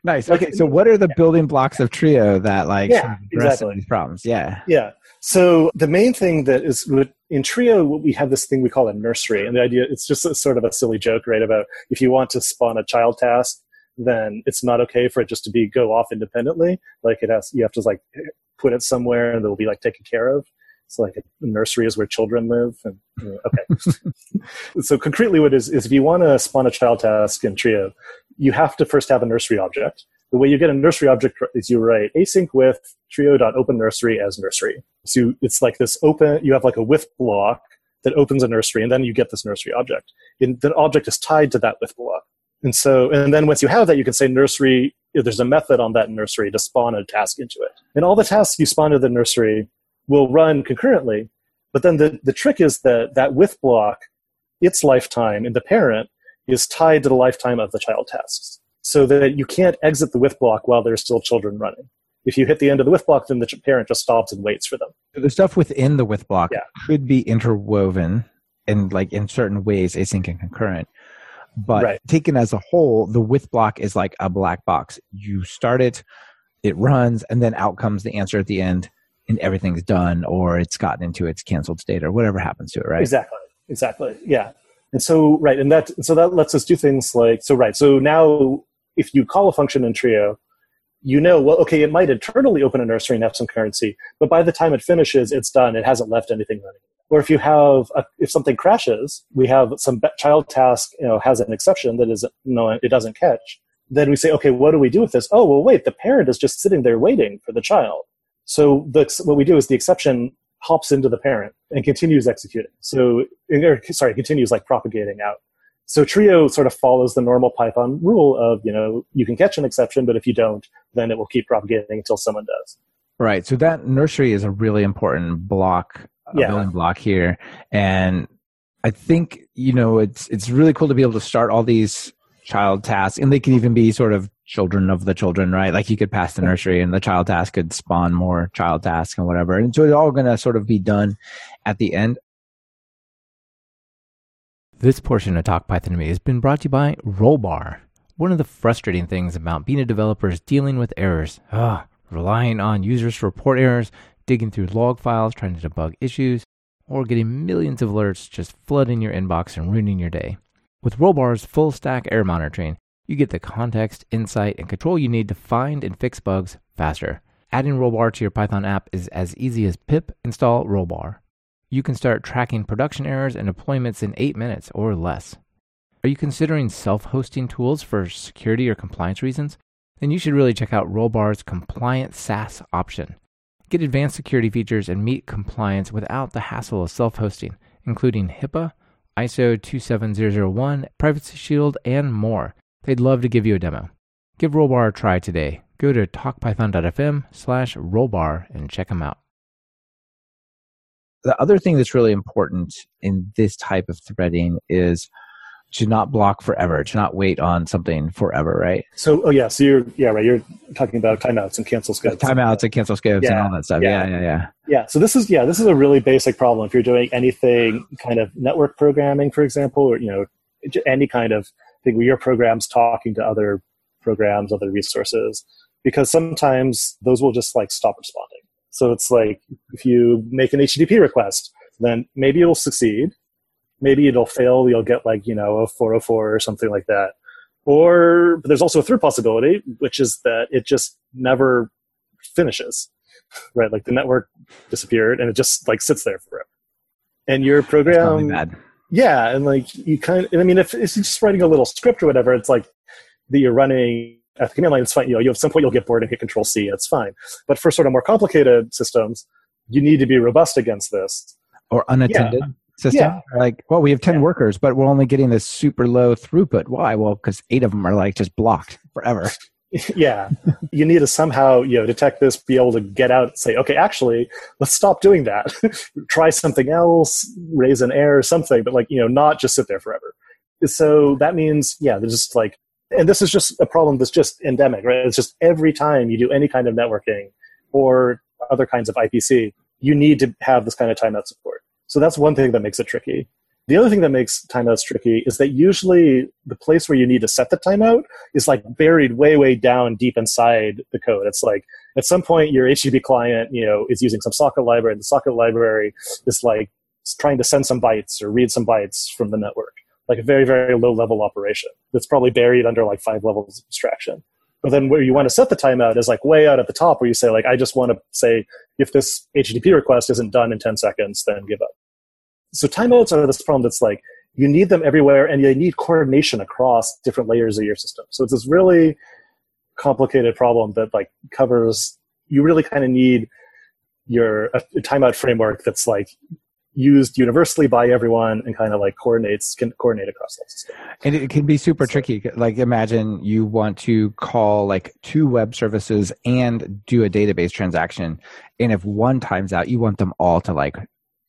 nice. Okay, so what are the building blocks of Trio that like yeah, exactly. these problems? Yeah, yeah. So the main thing that is in Trio, we have this thing we call a nursery, and the idea it's just a, sort of a silly joke, right? About if you want to spawn a child task, then it's not okay for it just to be go off independently. Like it has, you have to like put it somewhere, and it'll be like taken care of. So like a nursery is where children live. And, okay. *laughs* so concretely, what is is if you want to spawn a child task in Trio, you have to first have a nursery object. The way you get a nursery object is you write async with trio.open nursery as nursery. So it's like this open. You have like a with block that opens a nursery, and then you get this nursery object. And the object is tied to that with block. And so, and then once you have that, you can say nursery. There's a method on that nursery to spawn a task into it. And all the tasks you spawn to the nursery will run concurrently. But then the, the trick is that that with block, its lifetime in the parent is tied to the lifetime of the child tasks. So that you can't exit the with block while there's still children running. If you hit the end of the with block, then the parent just stops and waits for them. The stuff within the with block yeah. could be interwoven in like in certain ways, async and concurrent. But right. taken as a whole, the with block is like a black box. You start it, it runs, and then out comes the answer at the end and everything's done or it's gotten into its canceled state or whatever happens to it, right? Exactly. Exactly. Yeah. And so, right. And that, so that lets us do things like, so, right. So now if you call a function in Trio, you know, well, okay, it might internally open a nursery and have some concurrency, but by the time it finishes, it's done. It hasn't left anything running. Or if you have, a, if something crashes, we have some child task, you know, has an exception that is, no, it doesn't catch. Then we say, okay, what do we do with this? Oh, well, wait, the parent is just sitting there waiting for the child. So the, what we do is the exception hops into the parent and continues executing. So, or, sorry, continues like propagating out. So Trio sort of follows the normal Python rule of, you know, you can catch an exception, but if you don't, then it will keep propagating until someone does. Right. So that nursery is a really important block, yeah. building block here. And I think, you know, it's it's really cool to be able to start all these child tasks and they can even be sort of children of the children, right? Like you could pass the nursery and the child task could spawn more child tasks and whatever. And so it's all going to sort of be done at the end. This portion of Talk Python to Me has been brought to you by Rollbar. One of the frustrating things about being a developer is dealing with errors. Ugh, relying on users to report errors, digging through log files, trying to debug issues, or getting millions of alerts just flooding your inbox and ruining your day. With Rollbar's full stack error monitoring, you get the context, insight, and control you need to find and fix bugs faster. Adding Rollbar to your Python app is as easy as pip install Rollbar. You can start tracking production errors and deployments in 8 minutes or less. Are you considering self hosting tools for security or compliance reasons? Then you should really check out Rollbar's compliant SaaS option. Get advanced security features and meet compliance without the hassle of self hosting, including HIPAA, ISO 27001, Privacy Shield, and more. They'd love to give you a demo. Give Rollbar a try today. Go to talkpython.fm slash rollbar and check them out. The other thing that's really important in this type of threading is to not block forever, to not wait on something forever, right? So, oh yeah, so you're yeah, right. You're talking about timeouts and cancel scopes, timeouts and cancel scopes, yeah, and all that stuff. Yeah. yeah, yeah, yeah. Yeah. So this is yeah, this is a really basic problem. If you're doing anything kind of network programming, for example, or you know, any kind of where your program's talking to other programs, other resources, because sometimes those will just like stop responding. So it's like if you make an HTTP request, then maybe it'll succeed, maybe it'll fail. You'll get like you know a 404 or something like that. Or there's also a third possibility, which is that it just never finishes, right? Like the network disappeared and it just like sits there forever. And your program, yeah, and like you kind of, I mean, if, you're just writing a little script or whatever, it's like that you're running at the command line. It's fine. You know, you at some point you'll get bored and hit Control C. It's fine. But for sort of more complicated systems, you need to be robust against this. Or unattended. Yeah. System yeah. like well we have 10 yeah. workers but we're only getting this super low throughput why well because eight of them are like just blocked forever *laughs* yeah you need to somehow you know detect this be able to get out and say okay actually let's stop doing that *laughs* try something else raise an error something but like you know not just sit there forever so that means yeah there's just like and this is just a problem that's just endemic right it's just every time you do any kind of networking or other kinds of ipc you need to have this kind of timeout support. So that's one thing that makes it tricky. The other thing that makes timeouts tricky is that usually the place where you need to set the timeout is like buried way, way down deep inside the code. It's like at some point your HTTP client, you know, is using some socket library, and the socket library is like trying to send some bytes or read some bytes from the network. Like a very, very low level operation that's probably buried under like five levels of abstraction. But then where you want to set the timeout is like way out at the top where you say like, I just want to say if this HTTP request isn't done in 10 seconds, then give up. So timeouts are this problem that's like, you need them everywhere and you need coordination across different layers of your system. So it's this really complicated problem that like covers, you really kind of need your a, a timeout framework that's like used universally by everyone and kind of like coordinates can coordinate across that system. And it can be super so, tricky. Like imagine you want to call like two web services and do a database transaction. And if one times out, you want them all to like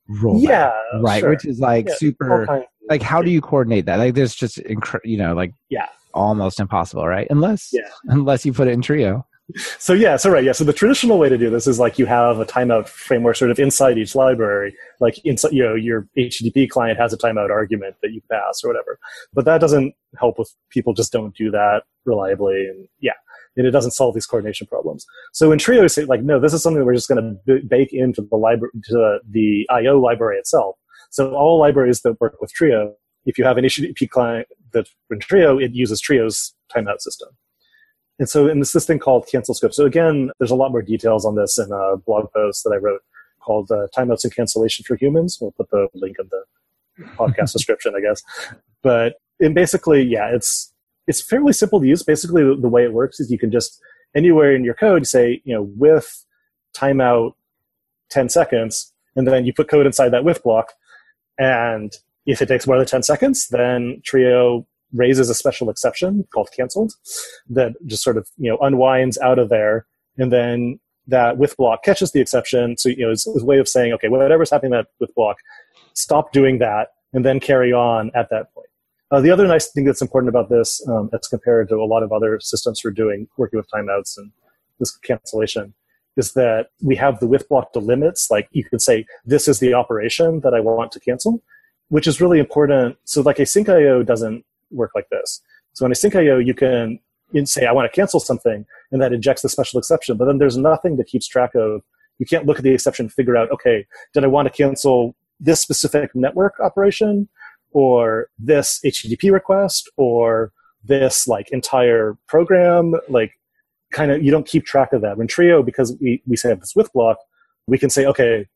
yeah right sure. which is like yeah, super like how do you coordinate that? Like there's just incre- you know like yeah. almost impossible right? Unless yeah. unless you put it in trio. So yeah so right yeah so the traditional way to do this is like you have a timeout framework sort of inside each library. Like inside you know your http client has a timeout argument that you pass or whatever. But that doesn't help with people just don't do that reliably and yeah and it doesn't solve these coordination problems. So in Trio, we say like, no, this is something that we're just going to b- bake into the library, to the IO library itself. So all libraries that work with Trio, if you have an HTTP client that in Trio, it uses Trio's timeout system. And so in this, thing called cancel scope. So again, there's a lot more details on this in a blog post that I wrote called uh, Timeouts and Cancellation for Humans. We'll put the link in the podcast *laughs* description, I guess. But and basically, yeah, it's it's fairly simple to use. Basically, the way it works is you can just anywhere in your code say, you know, with timeout 10 seconds, and then you put code inside that with block. And if it takes more than 10 seconds, then Trio raises a special exception called canceled that just sort of, you know, unwinds out of there. And then that with block catches the exception. So, you know, it's, it's a way of saying, okay, whatever's happening that with block, stop doing that and then carry on at that point. Uh, the other nice thing that's important about this, um, as compared to a lot of other systems for doing working with timeouts and this cancellation, is that we have the with block delimits. Like you can say, this is the operation that I want to cancel, which is really important. So like async IO doesn't work like this. So in async IO, you can say, I want to cancel something, and that injects the special exception. But then there's nothing that keeps track of. You can't look at the exception and figure out, okay, did I want to cancel this specific network operation? Or this HTTP request or this like entire program, like kind of you don't keep track of that. In Trio, because we, we say this with block, we can say, okay,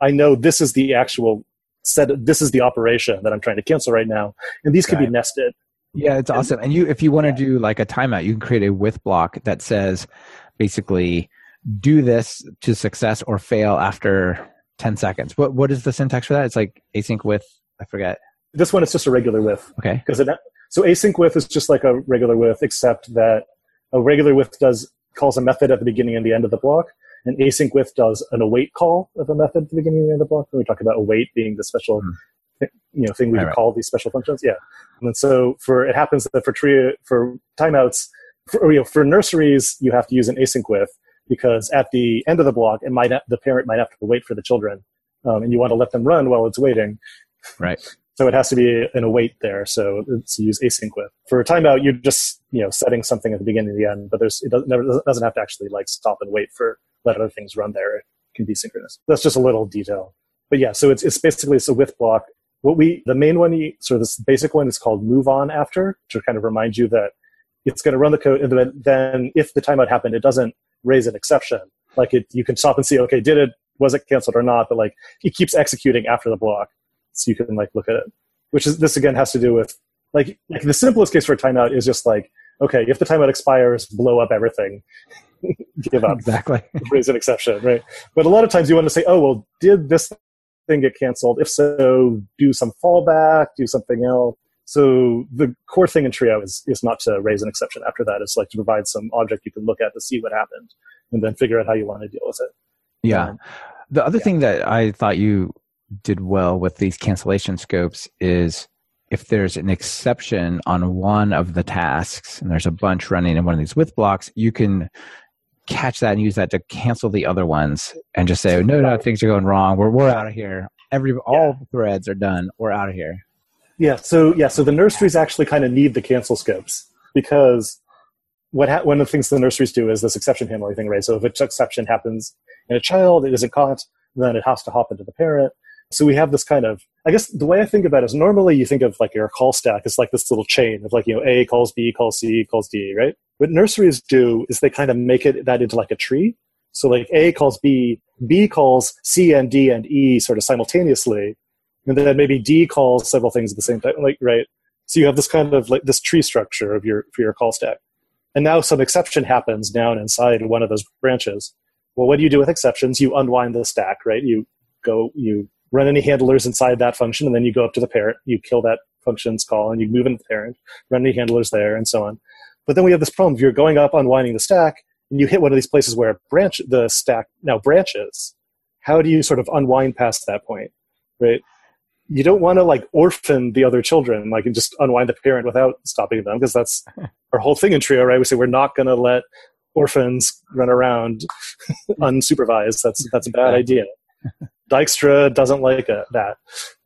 I know this is the actual set this is the operation that I'm trying to cancel right now. And these can right. be nested. Yeah, it's awesome. And you if you want to do like a timeout, you can create a with block that says basically do this to success or fail after 10 seconds. What what is the syntax for that? It's like async with I forget. This one is just a regular with. Okay. Because it so async with is just like a regular with, except that a regular with does calls a method at the beginning and the end of the block, and async with does an await call of a method at the beginning and the end of the block. And we talk about await being the special, mm. you know, thing we right, call these special functions. Yeah. And so for it happens that for tree for timeouts, for, you know, for nurseries, you have to use an async with because at the end of the block, it might the parent might have to wait for the children, um, and you want to let them run while it's waiting. Right. So it has to be an await there. So it's use async with. For a timeout, you're just you know setting something at the beginning and the end, but there's it doesn't, never, doesn't have to actually like stop and wait for let other things run there. It can be synchronous. That's just a little detail. But yeah, so it's it's basically it's a with block. What we the main one, sort of this basic one, is called move on after to kind of remind you that it's going to run the code, and then if the timeout happened, it doesn't raise an exception. Like it, you can stop and see, okay, did it was it canceled or not? But like it keeps executing after the block so you can like look at it. Which is this again has to do with like like the simplest case for a timeout is just like okay if the timeout expires blow up everything. *laughs* Give up. Exactly. *laughs* Raise an exception right? But a lot of times you want to say oh well did this thing get canceled? If so do some fallback do something else. So the core thing in trio is, is not to raise an exception after that. It's like to provide some object you can look at to see what happened and then figure out how you want to deal with it. Yeah. Um, the other yeah. thing that i thought you did well with these cancellation scopes is if there's an exception on one of the tasks and there's a bunch running in one of these with blocks, you can catch that and use that to cancel the other ones and just say, oh, no, no, things are going wrong. We're, we're out of here. Every, all yeah. the threads are done. We're out of here. Yeah. So, yeah. So the nurseries actually kind of need the cancel scopes because what ha- one of the things the nurseries do is this exception handling thing, right? So if an exception happens in a child, it isn't caught, then it has to hop into the parent. So we have this kind of, I guess the way I think about it is normally you think of like your call stack is like this little chain of like, you know, A calls B, calls C, calls D, right? What nurseries do is they kind of make it that into like a tree. So like A calls B, B calls C and D and E sort of simultaneously. And then maybe D calls several things at the same time, like, right? So you have this kind of like this tree structure of your, for your call stack. And now some exception happens down inside one of those branches. Well, what do you do with exceptions? You unwind the stack, right? You go, you run any handlers inside that function, and then you go up to the parent, you kill that function's call, and you move into the parent, run any handlers there, and so on. But then we have this problem. If you're going up, unwinding the stack, and you hit one of these places where branch the stack now branches, how do you sort of unwind past that point, right? You don't want to like orphan the other children, like and just unwind the parent without stopping them, because that's *laughs* our whole thing in Trio, right? We say we're not going to let orphans run around *laughs* *laughs* unsupervised. That's that's a bad idea. Dijkstra doesn't like it, that.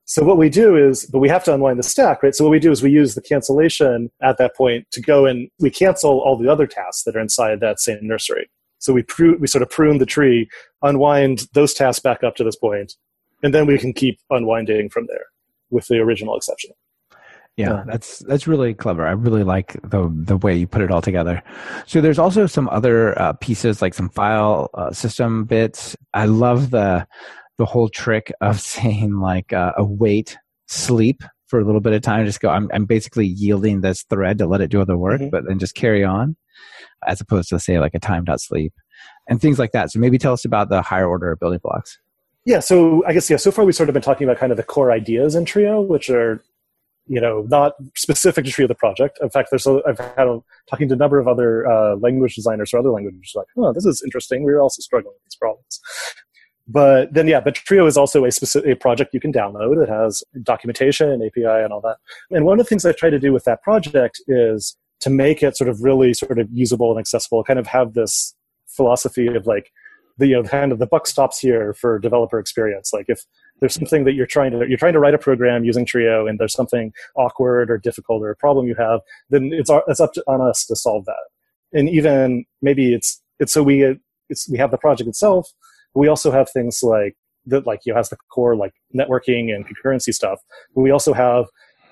So what we do is, but we have to unwind the stack, right? So what we do is we use the cancellation at that point to go and we cancel all the other tasks that are inside that same nursery. So we prune, we sort of prune the tree, unwind those tasks back up to this point, and then we can keep unwinding from there with the original exception. Yeah, that's that's really clever. I really like the the way you put it all together. So there's also some other uh, pieces like some file uh, system bits. I love the the whole trick of *laughs* saying like uh, await sleep for a little bit of time. Just go. I'm I'm basically yielding this thread to let it do other work, mm-hmm. but then just carry on, as opposed to say like a time dot sleep and things like that. So maybe tell us about the higher order building blocks. Yeah, so I guess yeah. So far, we've sort of been talking about kind of the core ideas in Trio, which are you know, not specific to Trio the project. In fact, there's a, I've had a, talking to a number of other uh, language designers or other languages, like, oh, this is interesting. We are also struggling with these problems. But then, yeah, but Trio is also a specific a project you can download. It has documentation, and API, and all that. And one of the things I try to do with that project is to make it sort of really sort of usable and accessible. Kind of have this philosophy of like, the you know, kind of the buck stops here for developer experience. Like if there's something that you're trying to you're trying to write a program using Trio, and there's something awkward or difficult or a problem you have, then it's it's up to, on us to solve that. And even maybe it's it's so we it's we have the project itself. We also have things like that, like you know, has the core like networking and concurrency stuff. But we also have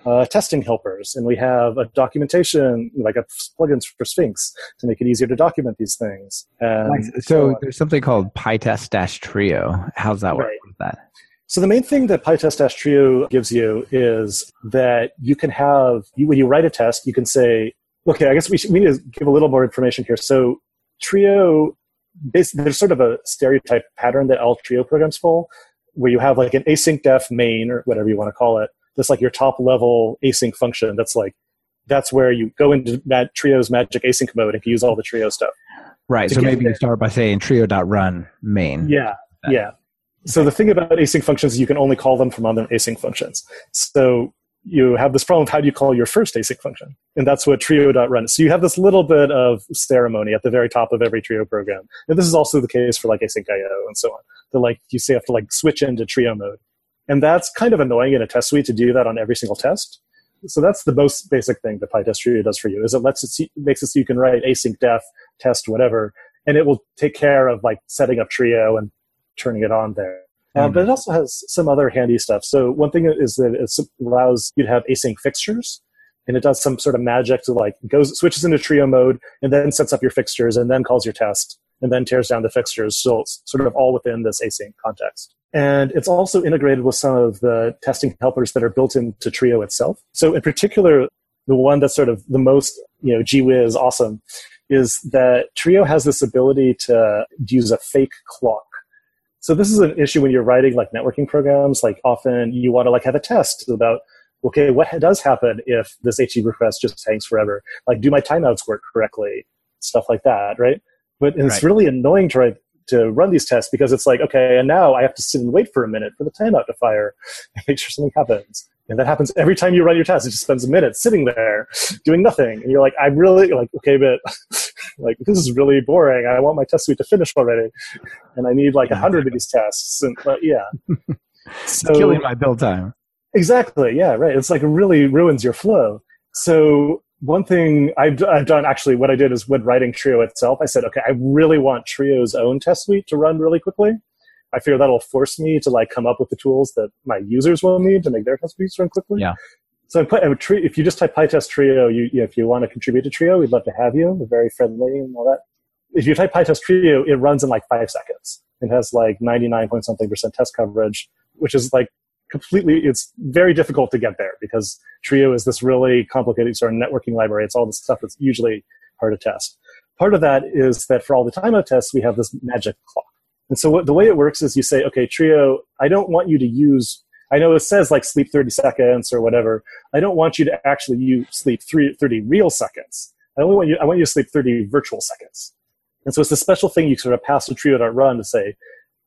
uh, testing helpers, and we have a documentation, like a plugins for Sphinx to make it easier to document these things. And nice. so, so there's something called PyTest Trio. How's that work right. with that? So the main thing that PyTest Trio gives you is that you can have, when you write a test, you can say, okay, I guess we, should, we need to give a little more information here. So Trio, there's sort of a stereotype pattern that all Trio programs follow, where you have like an async def main or whatever you want to call it. That's like your top level async function. That's like, that's where you go into that Trio's magic async mode and can use all the Trio stuff. Right. So maybe there. you start by saying trio.run main. Yeah. Yeah. So the thing about async functions is you can only call them from other async functions. So you have this problem of how do you call your first async function? And that's what trio.run is. So you have this little bit of ceremony at the very top of every trio program. And this is also the case for like async IO and so on. That like you say you have to like switch into trio mode. And that's kind of annoying in a test suite to do that on every single test. So that's the most basic thing that PyTest Trio does for you is it lets it see, makes it so you can write async def test whatever, and it will take care of like setting up trio and turning it on there. Uh, mm. But it also has some other handy stuff. So one thing is that it allows you to have async fixtures, and it does some sort of magic to like goes switches into trio mode and then sets up your fixtures and then calls your test and then tears down the fixtures. So it's sort of all within this async context. And it's also integrated with some of the testing helpers that are built into Trio itself. So in particular, the one that's sort of the most, you know, gee whiz awesome is that Trio has this ability to use a fake clock so this is an issue when you're writing like networking programs. Like often you want to like have a test about okay, what does happen if this HTTP request just hangs forever? Like, do my timeouts work correctly? Stuff like that, right? But it's really annoying to write, to run these tests because it's like, okay, and now I have to sit and wait for a minute for the timeout to fire *laughs* and make sure something happens. And that happens every time you run your test. It just spends a minute sitting there doing nothing. And you're like, I'm really like, okay, but *laughs* like this is really boring. I want my test suite to finish already. And I need like a hundred of these tests. And but yeah. *laughs* so, killing my build time. Exactly. Yeah, right. It's like it really ruins your flow. So one thing I've, I've done actually, what I did is when writing Trio itself, I said, okay, I really want Trio's own test suite to run really quickly. I fear that'll force me to like come up with the tools that my users will need to make their test suites run quickly. Yeah. So I put, if you just type PyTest Trio, you, you know, if you want to contribute to Trio, we'd love to have you. We're very friendly and all that. If you type PyTest Trio, it runs in like five seconds. It has like 99 point something percent test coverage, which is like completely, it's very difficult to get there because Trio is this really complicated sort of networking library. It's all the stuff that's usually hard to test. Part of that is that for all the timeout tests, we have this magic clock. And so what, the way it works is you say, okay, Trio, I don't want you to use, I know it says like sleep 30 seconds or whatever. I don't want you to actually use sleep 30 real seconds. I only want you, I want you to sleep 30 virtual seconds. And so it's a special thing you sort of pass to Trio.run to say,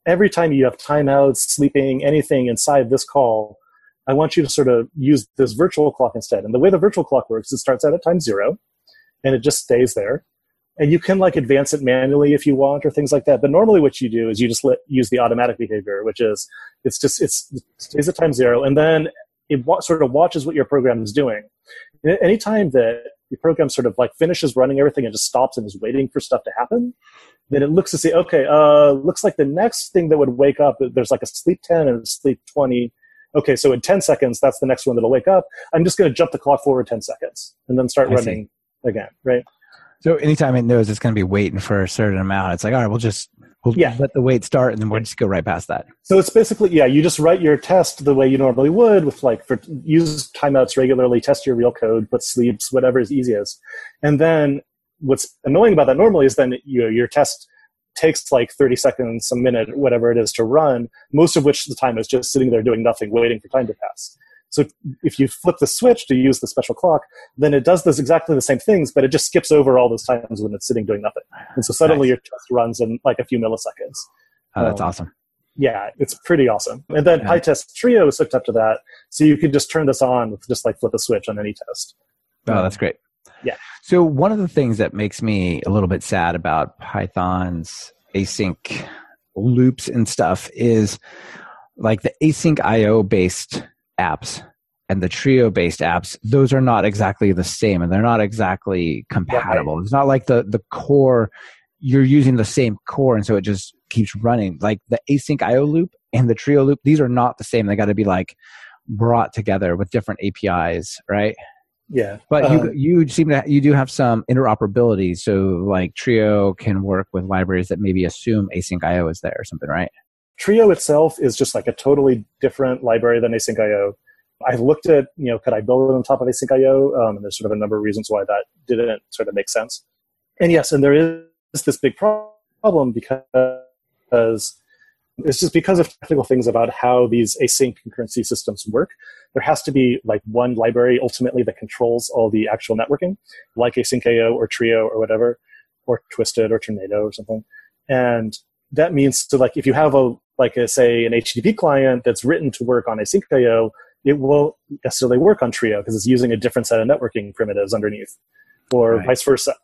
every time you have timeouts, sleeping, anything inside this call, I want you to sort of use this virtual clock instead. And the way the virtual clock works, it starts out at time zero and it just stays there and you can like advance it manually if you want or things like that. But normally what you do is you just let, use the automatic behavior which is it's just it's it stays at time zero and then it wa- sort of watches what your program is doing. And anytime that your program sort of like finishes running everything and just stops and is waiting for stuff to happen then it looks to see okay uh looks like the next thing that would wake up there's like a sleep 10 and a sleep 20 okay so in 10 seconds that's the next one that'll wake up. I'm just going to jump the clock forward 10 seconds and then start I running see. again right so anytime it knows it's going to be waiting for a certain amount, it's like, all right, we'll just we'll yeah. let the wait start, and then we'll just go right past that. So it's basically yeah, you just write your test the way you normally would with like for use timeouts regularly, test your real code, put sleeps, whatever is easiest, and then what's annoying about that normally is then you know, your test takes like 30 seconds, a minute, whatever it is to run, most of which the time is just sitting there doing nothing, waiting for time to pass. So if you flip the switch to use the special clock, then it does this exactly the same things, but it just skips over all those times when it's sitting doing nothing. And so suddenly nice. your test runs in like a few milliseconds. Oh, that's um, awesome. Yeah, it's pretty awesome. And then yeah. PyTest Trio is hooked up to that, so you can just turn this on with just like flip a switch on any test. Oh, that's great. Yeah. So one of the things that makes me a little bit sad about Python's async loops and stuff is like the async IO based apps and the trio based apps those are not exactly the same and they're not exactly compatible. Right. it's not like the the core you're using the same core and so it just keeps running. Like the async io loop and the trio loop these are not the same. They got to be like brought together with different apis right? Yeah. But you um, you seem to you do have some interoperability so like trio can work with libraries that maybe assume async io is there or something right Trio itself is just like a totally different library than asyncio. I've looked at, you know, could I build it on top of asyncio? Um, and there's sort of a number of reasons why that didn't sort of make sense. And yes, and there is this big problem because it's just because of technical things about how these async concurrency systems work. There has to be like one library ultimately that controls all the actual networking, like asyncio or Trio or whatever, or Twisted or Tornado or something. And that means to like if you have a like a, say an HTTP client that's written to work on asyncio, it won't necessarily work on Trio because it's using a different set of networking primitives underneath, or right. vice versa.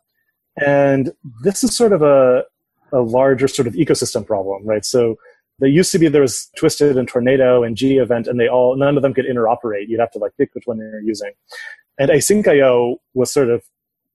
And this is sort of a, a larger sort of ecosystem problem, right? So there used to be there was Twisted and Tornado and gevent, and they all none of them could interoperate. You'd have to like pick which one you're using. And asyncio was sort of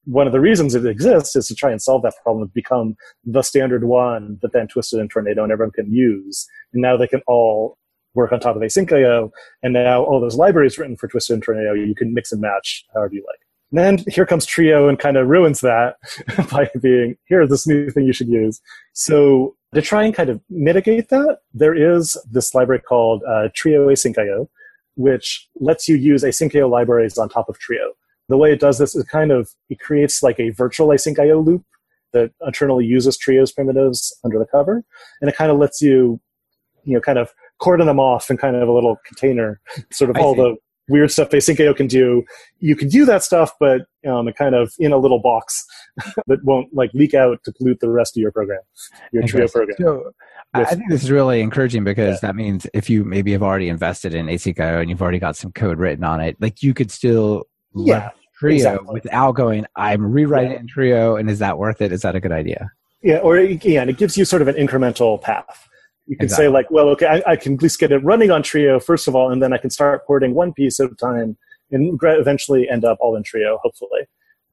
one of the reasons it exists is to try and solve that problem, become the standard one that then Twisted and Tornado and everyone can use. And now they can all work on top of asyncio. And now all those libraries written for Twisted and Tornado, you can mix and match however you like. And then here comes Trio and kind of ruins that *laughs* by being, here's this new thing you should use. So to try and kind of mitigate that, there is this library called uh, Trio Asyncio, which lets you use asyncio libraries on top of Trio the way it does this is kind of it creates like a virtual async IO loop that internally uses trios primitives under the cover, and it kind of lets you, you know, kind of cordon them off in kind of a little container, sort of I all see. the weird stuff async IO can do. You can do that stuff, but um, kind of in a little box *laughs* that won't like leak out to pollute the rest of your program, your Trio program. So, I think this is really encouraging because yeah. that means if you maybe have already invested in async IO and you've already got some code written on it, like you could still yeah Trio exactly. without going. I'm rewriting yeah. in Trio, and is that worth it? Is that a good idea? Yeah, or yeah, and it gives you sort of an incremental path. You can exactly. say like, well, okay, I, I, can at least get it running on Trio first of all, and then I can start porting one piece at a time, and eventually end up all in Trio, hopefully.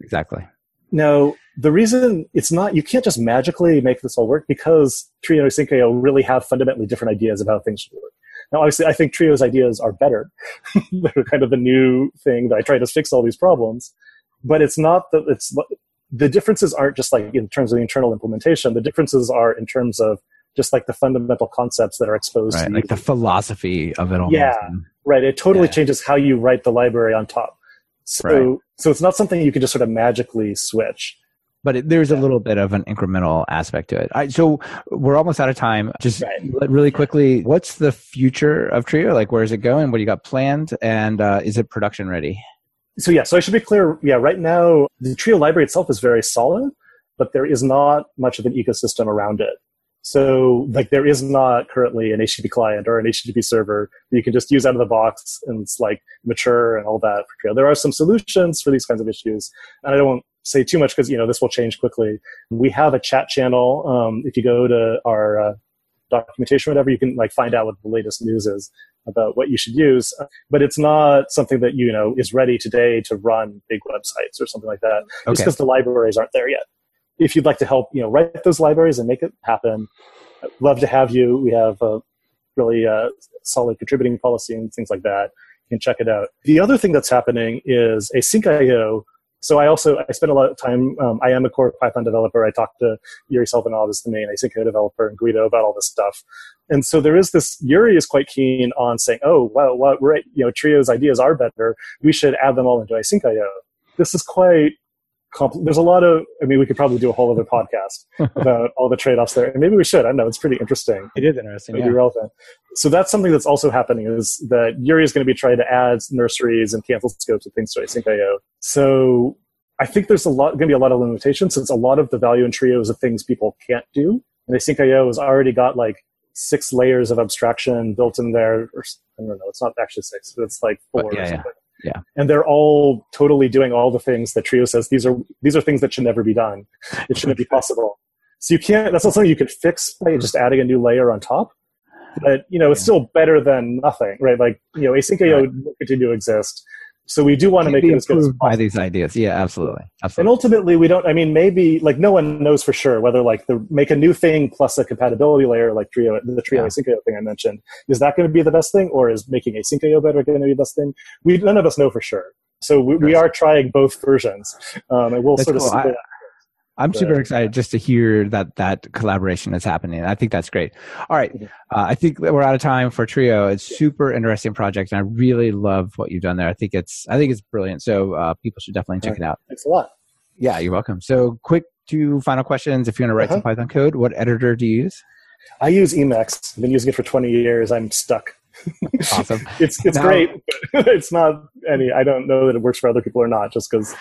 Exactly. Now, the reason it's not, you can't just magically make this all work because Trio and Asyncio really have fundamentally different ideas of how things should work. Now, obviously, I think Trio's ideas are better. *laughs* They're kind of the new thing that I try to fix all these problems. But it's not that it's the differences aren't just like in terms of the internal implementation. The differences are in terms of just like the fundamental concepts that are exposed right, to like the philosophy of it all. Yeah, right. It totally yeah. changes how you write the library on top. So, right. so it's not something you can just sort of magically switch but it, there's a little bit of an incremental aspect to it. Right, so we're almost out of time. Just right. really quickly, what's the future of Trio? Like, where is it going? What do you got planned? And uh, is it production ready? So yeah, so I should be clear. Yeah, right now the Trio library itself is very solid, but there is not much of an ecosystem around it. So like there is not currently an HTTP client or an HTTP server that you can just use out of the box and it's like mature and all that for Trio. There are some solutions for these kinds of issues, and I don't say too much because you know this will change quickly. We have a chat channel. Um, if you go to our uh, documentation, whatever, you can like find out what the latest news is about what you should use. But it's not something that you know is ready today to run big websites or something like that. Okay. Just because the libraries aren't there yet. If you'd like to help, you know, write those libraries and make it happen, I'd love to have you. We have a really uh, solid contributing policy and things like that. You can check it out. The other thing that's happening is Asyncio so I also I spend a lot of time. Um, I am a core Python developer. I talk to Yuri Selivanov as the main async developer and Guido about all this stuff. And so there is this. Yuri is quite keen on saying, "Oh, wow, what right? You know, Trio's ideas are better. We should add them all into Asyncio." This is quite compl- there's a lot of i mean we could probably do a whole other podcast *laughs* about all the trade-offs there and maybe we should i don't know it's pretty interesting. It is interesting yeah. relevant. So that's something that's also happening is that yuri is going to be trying to add nurseries and cancel scopes and things to asyncio so i think there's a lot going to be a lot of limitations since a lot of the value in trios of things people can't do. And asyncio has already got like six layers of abstraction built in there or i don't know it's not actually six but it's like four but, yeah, yeah. Yeah. And they're all totally doing all the things that Trio says these are these are things that should never be done. It shouldn't be possible. So you can't that's not something you can fix by just adding a new layer on top. But you know, it's still better than nothing, right? Like, you know, asyncio right. will continue to exist. So we do want to make it as good as possible. by these ideas. Yeah, absolutely. absolutely. And ultimately, we don't. I mean, maybe like no one knows for sure whether like the make a new thing plus a compatibility layer like Trio, the Trio yeah. Asyncio thing I mentioned, is that going to be the best thing, or is making Asyncio better going to be the best thing? We none of us know for sure. So we, we are trying both versions, um, and we'll That's sort cool. of. I'm super excited just to hear that that collaboration is happening. I think that's great. All right, mm-hmm. uh, I think we're out of time for Trio. It's super interesting project, and I really love what you've done there. I think it's I think it's brilliant. So uh, people should definitely check it out. Thanks a lot. Yeah, you're welcome. So quick two final questions. If you're going to write uh-huh. some Python code, what editor do you use? I use Emacs. I've been using it for 20 years. I'm stuck. *laughs* awesome. it's it's now, great. *laughs* it's not any. I don't know that it works for other people or not. Just because,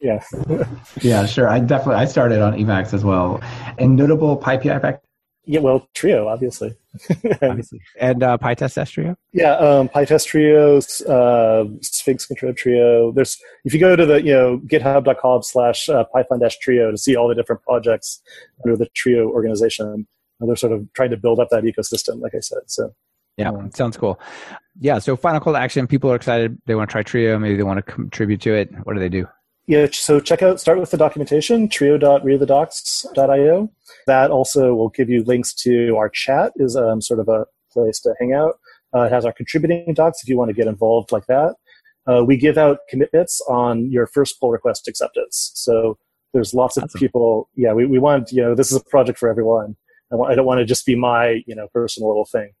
yeah. *laughs* yeah, sure. I definitely I started on Emacs as well. And notable PyPI effect. Yeah, well, Trio, obviously. obviously. And uh, PyTest Trio? Yeah, um, PyTest Trio, uh, sphinxcontrib-trio. There's if you go to the you know GitHub.com slash uh, Python dash Trio to see all the different projects under the Trio organization, they're sort of trying to build up that ecosystem, like I said. So yeah, um, sounds cool. Yeah, so final call to action. People are excited. They want to try Trio. Maybe they want to contribute to it. What do they do? Yeah, so check out, start with the documentation, trio.readthedocs.io. That also will give you links to our chat, is um, sort of a place to hang out. Uh, it has our contributing docs if you want to get involved like that. Uh, we give out commitments on your first pull request acceptance. So there's lots of awesome. people. Yeah, we, we want, you know, this is a project for everyone. I, want, I don't want to just be my, you know, personal little thing.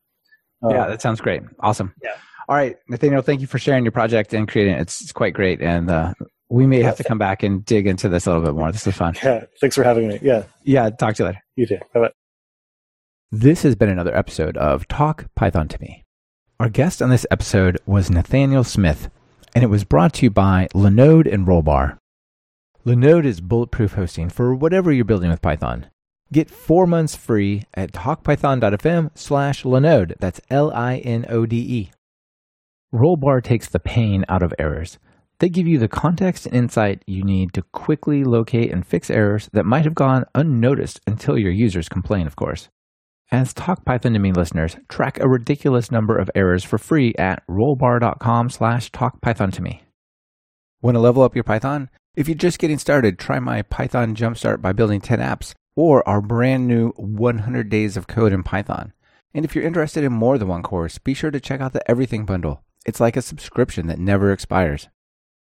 Um, yeah, that sounds great. Awesome. Yeah. All right, Nathaniel, thank you for sharing your project and creating it. It's, it's quite great. And uh, we may have to come back and dig into this a little bit more. This is fun. Yeah. Thanks for having me. Yeah. Yeah. Talk to you later. You too. Bye bye. This has been another episode of Talk Python to Me. Our guest on this episode was Nathaniel Smith, and it was brought to you by Linode and Rollbar. Linode is bulletproof hosting for whatever you're building with Python. Get four months free at talkpython.fm slash Linode. That's L-I-N-O-D-E. Rollbar takes the pain out of errors. They give you the context and insight you need to quickly locate and fix errors that might have gone unnoticed until your users complain, of course. As Talk Python to Me listeners, track a ridiculous number of errors for free at rollbar.com slash talkpython to me. Want to level up your Python? If you're just getting started, try my Python Jumpstart by building 10 apps or our brand new 100 Days of Code in Python. And if you're interested in more than one course, be sure to check out the Everything Bundle. It's like a subscription that never expires.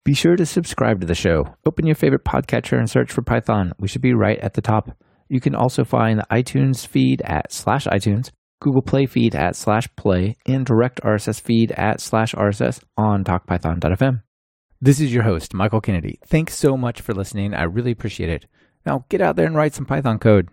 Be sure to subscribe to the show. Open your favorite podcatcher and search for Python. We should be right at the top. You can also find the iTunes feed at slash iTunes, Google Play feed at slash play, and direct RSS feed at slash RSS on talkpython.fm. This is your host, Michael Kennedy. Thanks so much for listening. I really appreciate it. Now get out there and write some Python code.